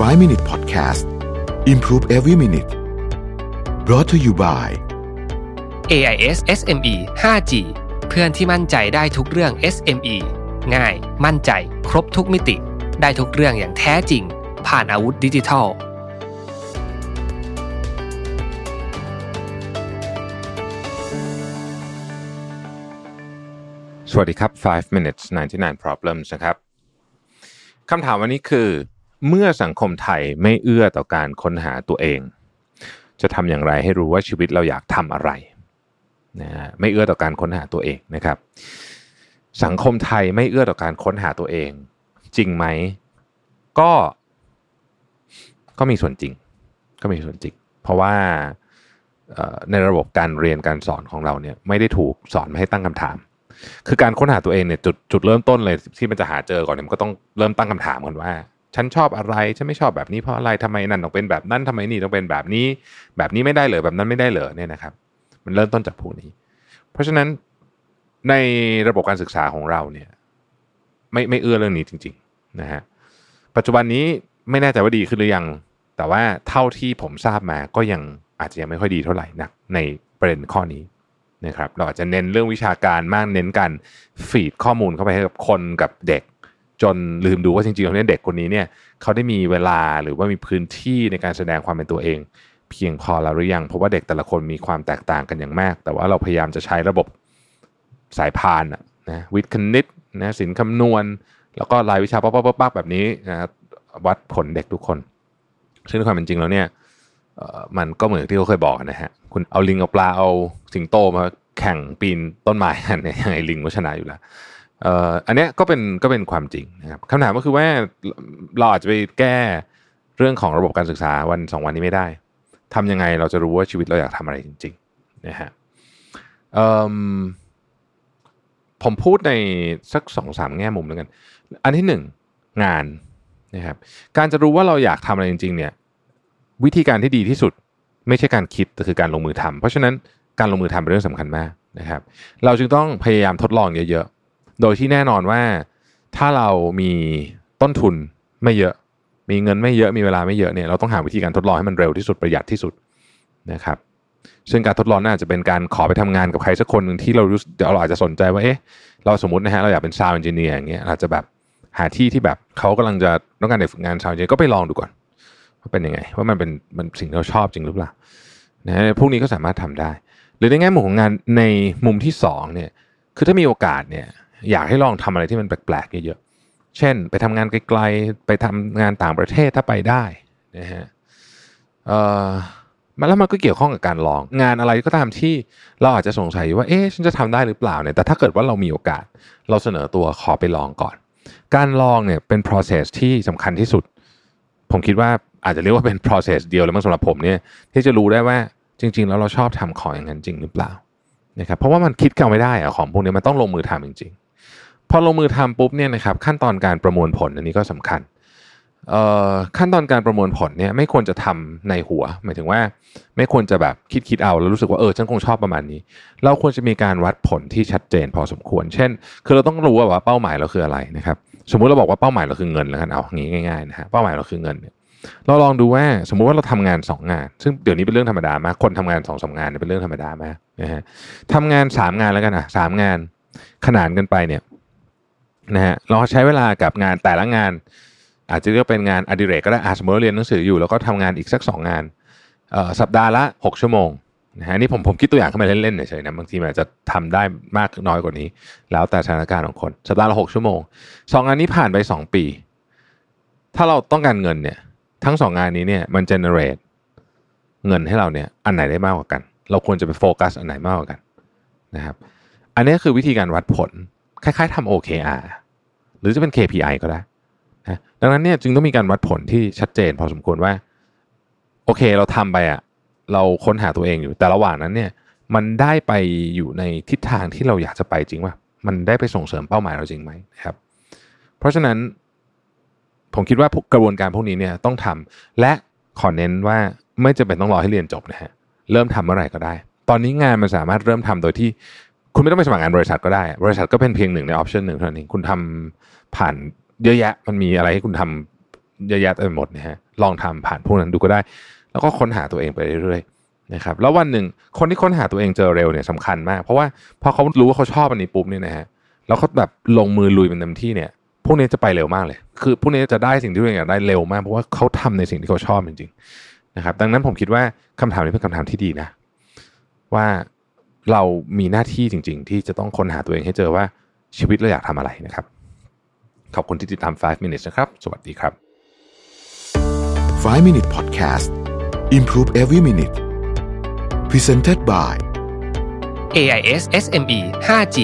5 Minute Podcast Improve Every Minute brought to you by AIS SME 5G เพื่อนที่มั่นใจได้ทุกเรื่อง SME ง่าย มั่นใจ ครบทุกมิติ ได้ทุกเรื่องอย่างแท้จริง ผ่านอาวุธดิจิทัล สวัสดีครับ 5 minutes 99 problems นะครับคำถามวันนี้คือ เมื่อสังคมไทยไม่เอื้อต่อการค้นหาตัวเอง จะทำอย่างไรให้รู้ว่าชีวิตเราอยากทำอะไรนะฮะไม่เอื้อต่อการค้นหาตัวเองนะครับ สังคมไทยไม่เอื้อต่อการค้นหาตัวเอง จริงไหมก็ก็มีส่วนจริง ก็มีส่วนจริง เพราะว่าในระบบการเรียนการสอนของเราเนี่ยไม่ได้ถูกสอนมาให้ตั้งคำถาม คือการค้นหาตัวเองเนี่ยจุดจุดเริ่มต้นเลยที่มันจะหาเจอก่อนเนี่ยมันก็ต้องเริ่มตั้งคำถามก่อนว่า ฉันชอบอะไรฉันไม่ชอบแบบนี้เพราะอะไรทำไมนั่นต้องเป็นแบบนั้นทำไมนี่ต้องเป็นแบบนี้ แบบนี้ไม่ได้เลยแบบนั้นไม่ได้เลยเนี่ยนะครับ มันเริ่มต้นจากพวกนี้ เพราะฉะนั้นในระบบการศึกษาของเราเนี่ย ไม่ไม่เอื้อเรื่องนี้จริง ๆนะฮะปัจจุบันนี้ไม่แน่ใจว่าดีขึ้นหรือยัง แต่ว่าเท่าที่ผมทราบมาก็ยังอาจจะยังไม่ค่อยดีเท่าไหร่นักในประเด็นข้อนี้นะครับ เราอาจจะเน้นเรื่องวิชาการมากเน้นการฟีดข้อมูลเข้าไปให้กับคนกับเด็ก จนลืมดูว่าจริงๆแล้วเนี่ยเด็กคนนี้เนี่ยเขาได้มีเวลาหรือว่ามีพื้นที่ในการแสดงความเป็นตัวเอง เพียงพอแล้วหรือยังเพราะว่าเด็กแต่ละคนมีความแตกต่างกันอย่างมาก แต่ว่าเราพยายามจะใช้ระบบสายพานนะวิทย์คณิตนะศิลป์คำนวณ แล้วก็รายวิชาป๊อกๆๆแบบนี้นะวัดผลเด็กทุกคน ซึ่งในความเป็นจริงแล้วเนี่ยมันก็เหมือนที่เขาเคยบอกนะฮะคุณเอาลิงเอาปลาเอาสิงโตมาแข่งปีนต้นไม้กันเนี่ยยังไงลิงก็ชนะอยู่แล้ว อ่ออันนี้ก็เป็นก็เป็นความจริงนะครับคำถามก็คือว่าเราอาจจะไปแก้เรื่องของระบบการศึกษาวันสองวันนี้ไม่ได้ทำยังไงเราจะรู้ว่าชีวิตเราอยากทำอะไรจริงๆนะฮะผมพูดในสักสองสามแง่มุมแล้วกัน อันที่หนึ่งงานนะครับ การจะรู้ว่าเราอยากทำอะไรจริง ๆ เนี่ย วิธีการที่ดีที่สุด ไม่ใช่การคิดแต่คือการลงมือทำเพราะฉะนั้นการลงมือทำเป็นเรื่องสำคัญมากนะครับ เราจึงต้องพยายามทดลองเยอะๆ โดยที่แน่นอนว่าถ้าเรามีต้นทุนไม่เยอะ มีเงินไม่เยอะมีเวลาไม่เยอะเนี่ยเราต้องหาวิธีการทดลองให้มันเร็วที่สุดประหยัดที่สุดนะครับซึ่งการทดลองน่าจะเป็นการขอไปทำงานกับใครสักคนหนึ่งที่เรารู้สึกเดี๋ยวเราอาจจะสนใจว่าเอ๊ะเราสมมตินะฮะเราอยากเป็น sound engineer อย่างเงี้ยอาจจะแบบหาที่ที่แบบเขากำลังจะต้องการเด็กฝึกงาน sound engineer ก็ไปลองดูก่อนว่าเป็นยังไง ว่ามันเป็นมันสิ่งที่เราชอบจริงหรือเปล่านะฮะพวกนี้ก็สามารถทำได้ หรือในแง่มุมของงานในมุมที่สองเนี่ยคือถ้ามีโอกาสเนี่ย อยากให้ลองทำอะไรที่มันแปลกๆเยอะๆเช่น ไปทำงานไกลๆไปทำงานต่างประเทศถ้าไปได้นะฮะเอ่อมาแล้วมันก็เกี่ยวข้องกับการลอง งานอะไรก็ตามที่เราอาจจะสงสัยว่าเอ๊ะฉันจะทำได้หรือเปล่าเนี่ยแต่ถ้าเกิดว่าเรามีโอกาส เราเสนอตัวขอไปลองก่อน การลองเนี่ยเป็น process ที่สำคัญที่สุด ผมคิดว่าอาจจะเรียกว่าเป็น process เดียวเลยมั้งสำหรับผมเนี่ยที่จะรู้ได้ว่าจริง ๆ แล้วเราชอบทำของอย่างนั้นจริงหรือเปล่านะครับเพราะว่ามันคิดกันไม่ได้อะของพวกนี้มันต้องลงมือทำจริงๆ พอลงมือทำปุ๊บเนี่ยนะครับขั้นตอนการประมวลผลอันนี้ก็สำคัญเอ่อขั้นตอนการประมวลผลเนี่ยไม่ควรจะทำในหัว หมายถึงว่า ไม่ควรจะแบบคิดคิดเอาแล้วรู้สึกว่าเออฉันคงชอบประมาณนี้ เราควรจะมีการวัดผลที่ชัดเจนพอสมควร เช่น คือเราต้องรู้ว่าเป้าหมายเราคืออะไรนะครับสมมุติเราบอกว่าเป้าหมายเราคือเงินแล้วกันเอางี้ง่ายๆนะฮะเป้าหมายเราคือเงินเนี่ยเราลองดูว่าสมมุติว่าเราทำงานสองงาน ซึ่งเดี๋ยวนี้เป็นเรื่องธรรมดามากคนทำงานสองสางานเป็นเรื่องธรรมดามากนะฮะทำงานสามงานแล้วกันอะสามงานขนานกันไปเนี่ย นะฮะเราใช้เวลากับงานแต่ละงาน อาจจะเรียกเป็นงานอดิเรกก็ได้อาสมมติเราเรียนหนังสืออยู่แล้วก็ทำงานอีกสักสองงานสัปดาห์ละหกชั่วโมงนะฮะนี่ผมผมคิดตัวอย่างขึ้นมาเล่นๆเฉยๆนะบางทีมันอาจจะทำได้มากน้อยกว่านี้ แล้วแต่สถานการณ์ของคน สัปดาห์ละหกชั่วโมงสองงานนี้ผ่านไปสองปี ถ้าเราต้องการเงินเนี่ยทั้งสองงานนี้เนี่ยมัน generate เงินให้เราเนี่ยอันไหนได้มากกว่ากัน เราควรจะไปโฟกัสอันไหนมากกว่ากันนะครับอันนี้คือวิธีการวัดผลคล้ายๆทำ OKR หรือจะเป็น KPI ก็ได้นะดังนั้นเนี่ยจึงต้องมีการวัดผลที่ชัดเจน พอสมควรว่า โอเคเราทำไปอะเราค้นหาตัวเองอยู่แต่ระหว่างนั้นเนี่ยมันได้ไปอยู่ในทิศทางที่เราอยากจะไปจริงว่ามันได้ไปส่งเสริมเป้าหมายเราจริงไหมนะครับ เพราะฉะนั้นผมคิดว่ากระบวนการพวกนี้เนี่ยต้องทำและขอเน้นว่าไม่จำเป็นต้องรอให้เรียนจบนะฮะเริ่มทำเมื่อไหร่ก็ได้ ตอนนี้งานมันสามารถเริ่มทำโดยที่ คุณไม่ต้องไปสมัครงานบริษัทก็ได้ บริษัทก็เป็นเพียงหนึ่งในออปชันหนึ่งเท่านั้นเองคุณทำผ่านเยอะแยะ มันมีอะไรให้คุณทำเยอะแยะไปหมดนะฮะลองทำผ่านพวกนั้นดูก็ได้ แล้วก็ค้นหาตัวเองไปเรื่อยๆนะครับแล้ววันหนึ่งคนที่ค้นหาตัวเองเจอเร็วเนี่ยสำคัญมาก เพราะว่าพอเขารู้ว่าเขาชอบอันนี้ปุ๊บเนี่ยนะฮะแล้วเขาแบบลงมือลุยเป็นเต็มที่เนี่ยพวกนี้จะไปเร็วมากเลย คือพวกนี้จะได้สิ่งที่ตัวเองอยากได้เร็วมากเพราะว่าเขาทำในสิ่งที่เขาชอบจริงๆนะครับดังนั้นผมคิดว่าคำถามนี้เป็นคำถามที่ดีนะ ว่า เรามีหน้าที่จริง ๆ ที่จะต้องค้นหาตัวเองให้เจอว่าชีวิตเราอยากทำอะไรนะครับ ขอบคุณที่ติดตาม 5 minutes นะครับ สวัสดีครับ 5 Minute Podcast Improve Every Minute Presented by AIS SME 5G